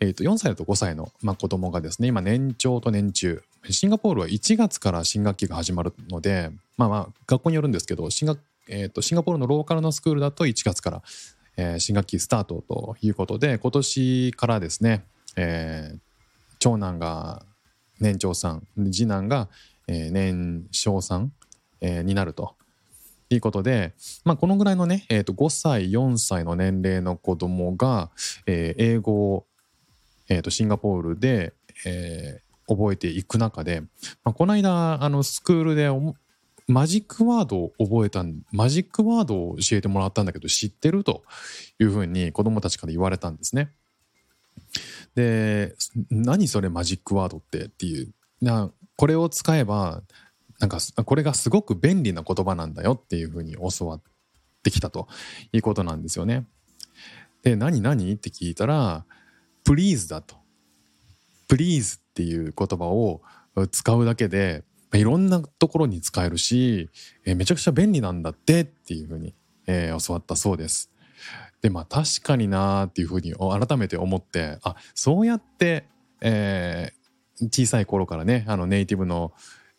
えー、と4歳と5歳の、まあ、子供がですね今年長と年中シンガポールは1月から新学期が始まるのでまあまあ学校によるんですけどシンガ,、えー、とシンガポールのローカルのスクールだと1月から、えー新学期スタートということで今年からですね、えー長男が年長さん次男が、えー年少さん、えーになると。いうことで、まあ、このぐらいのね、えー、と5歳4歳の年齢の子供が、えー英語をえー、とシンガポールで、えー覚えていく中で、まあ、この間あのスクールでマジックワードを覚えたマジックワードを教えてもらったんだけど知ってるというふうに子供たちから言われたんですね。で何それマジックワードってっていうなこれを使えばなんかこれがすごく便利な言葉なんだよっていうふうに教わってきたということなんですよね。で何何？って聞いたら please だと please っていう言葉を使うだけでいろんなところに使えるしえめちゃくちゃ便利なんだってっていうふうに、え教わったそうです。でまあ確かになーっていうふうに改めて思ってあそうやって、えー小さい頃からねあのネイティブの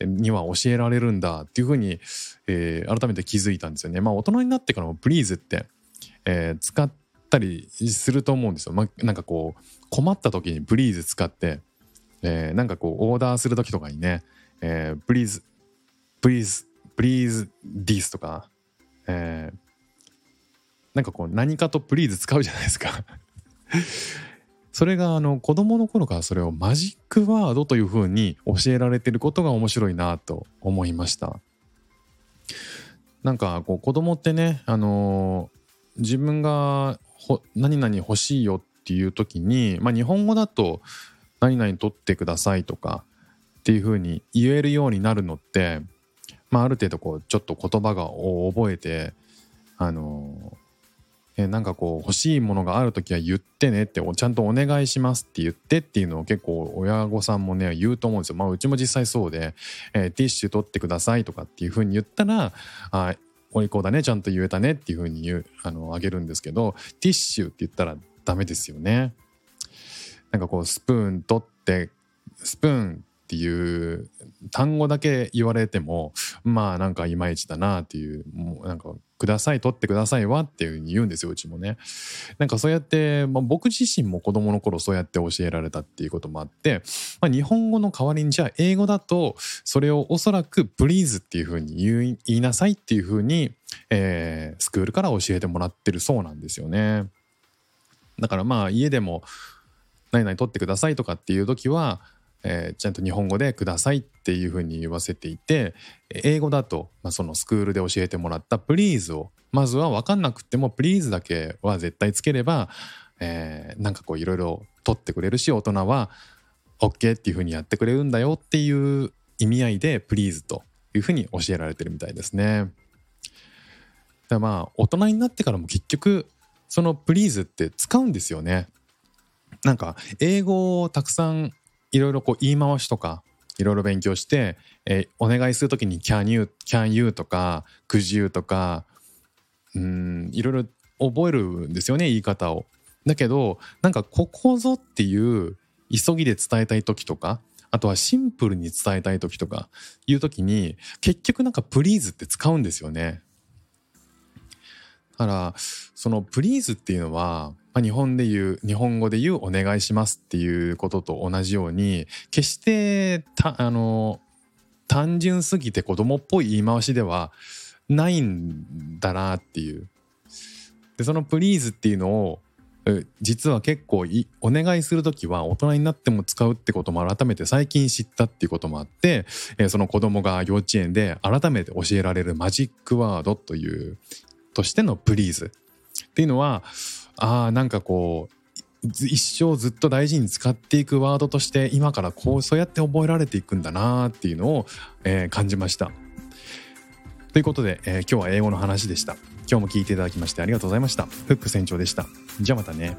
には教えられるんだっていうふうに、えー改めて気づいたんですよね。まあ大人になってからも please って、えー使ったりすると思うんですよ。ま、なんかこう困った時に please 使って、えーなんかこうオーダーする時とかにね、えー、please please please this とか、えーなんかこう何かと please 使うじゃないですか。それがあの子供の頃からそれをマジックワードというふうに教えられてることが面白いなと思いました。なんかこう子供ってね、あの自分が何々欲しいよっていう時に、まあ、日本語だと「何々取ってください」とかっていうふうに言えるようになるのって、まあ、ある程度こうちょっと言葉がを覚えてあのえなんかこう欲しいものがある時は言ってねってちゃんとお願いしますって言ってっていうのを結構親御さんもね言うと思うんですよ。まあうちも実際そうで、えーティッシュ取ってくださいとかっていうふうに言ったらあおいこうだねちゃんと言えたねっていうふうに言うあのあげるんですけどティッシュって言ったらダメですよね。なんかこうスプーン取ってスプーンっていう単語だけ言われてもまあなんかいまいちだなっていうもうなんか「ください取ってくださいは」っていうふうに言うんですようちもね。なんかそうやって、まあ、僕自身も子供の頃そうやって教えられたっていうこともあって、まあ、日本語の代わりにじゃあ英語だとそれをおそらく「please」っていうふうに言い言いなさいっていうふうに、えースクールから教えてもらってるそうなんですよね。だからまあ家でも「何々取ってください」とかっていう時は、えーちゃんと日本語で「ください」っていうふうに言わせていて英語だと、まあ、そのスクールで教えてもらった「please」をまずは分かんなくても「please」だけは絶対つければ、えーなんかこういろいろ取ってくれるし大人は OK っていうふうにやってくれるんだよっていう意味合いで「please」というふうに教えられてるみたいですね。だまあ大人になってからも結局その「please」って使うんですよね。なんか英語をたくさんいろいろこう言い回しとかいろいろ勉強して、えーお願いするときに「can you」「can you」とか「could you」とかうんいろいろ覚えるんですよね言い方を。だけどなんかここぞっていう急ぎで伝えたい時とかあとはシンプルに伝えたい時とかいう時に結局なんか「please」って使うんですよね。だからその「please」っていうのは、まあ、日本で言う日本語で言う「お願いします」っていうことと同じように決してあの単純すぎて子供っぽい言い回しではないんだなっていう。でその「please」っていうのを実は結構お願いする時は大人になっても使うってことも改めて最近知ったっていうこともあって、えーその子供が幼稚園で改めて教えられるマジックワードというとしての「プリーズ」っていうのはあなんかこう一生ずっと大事に使っていくワードとして今からこうそうやって覚えられていくんだなっていうのを、えー感じました。ということで、えー今日は英語の話でした。今日も聞いていただきましてありがとうございました。フック船長でした。じゃあまたね。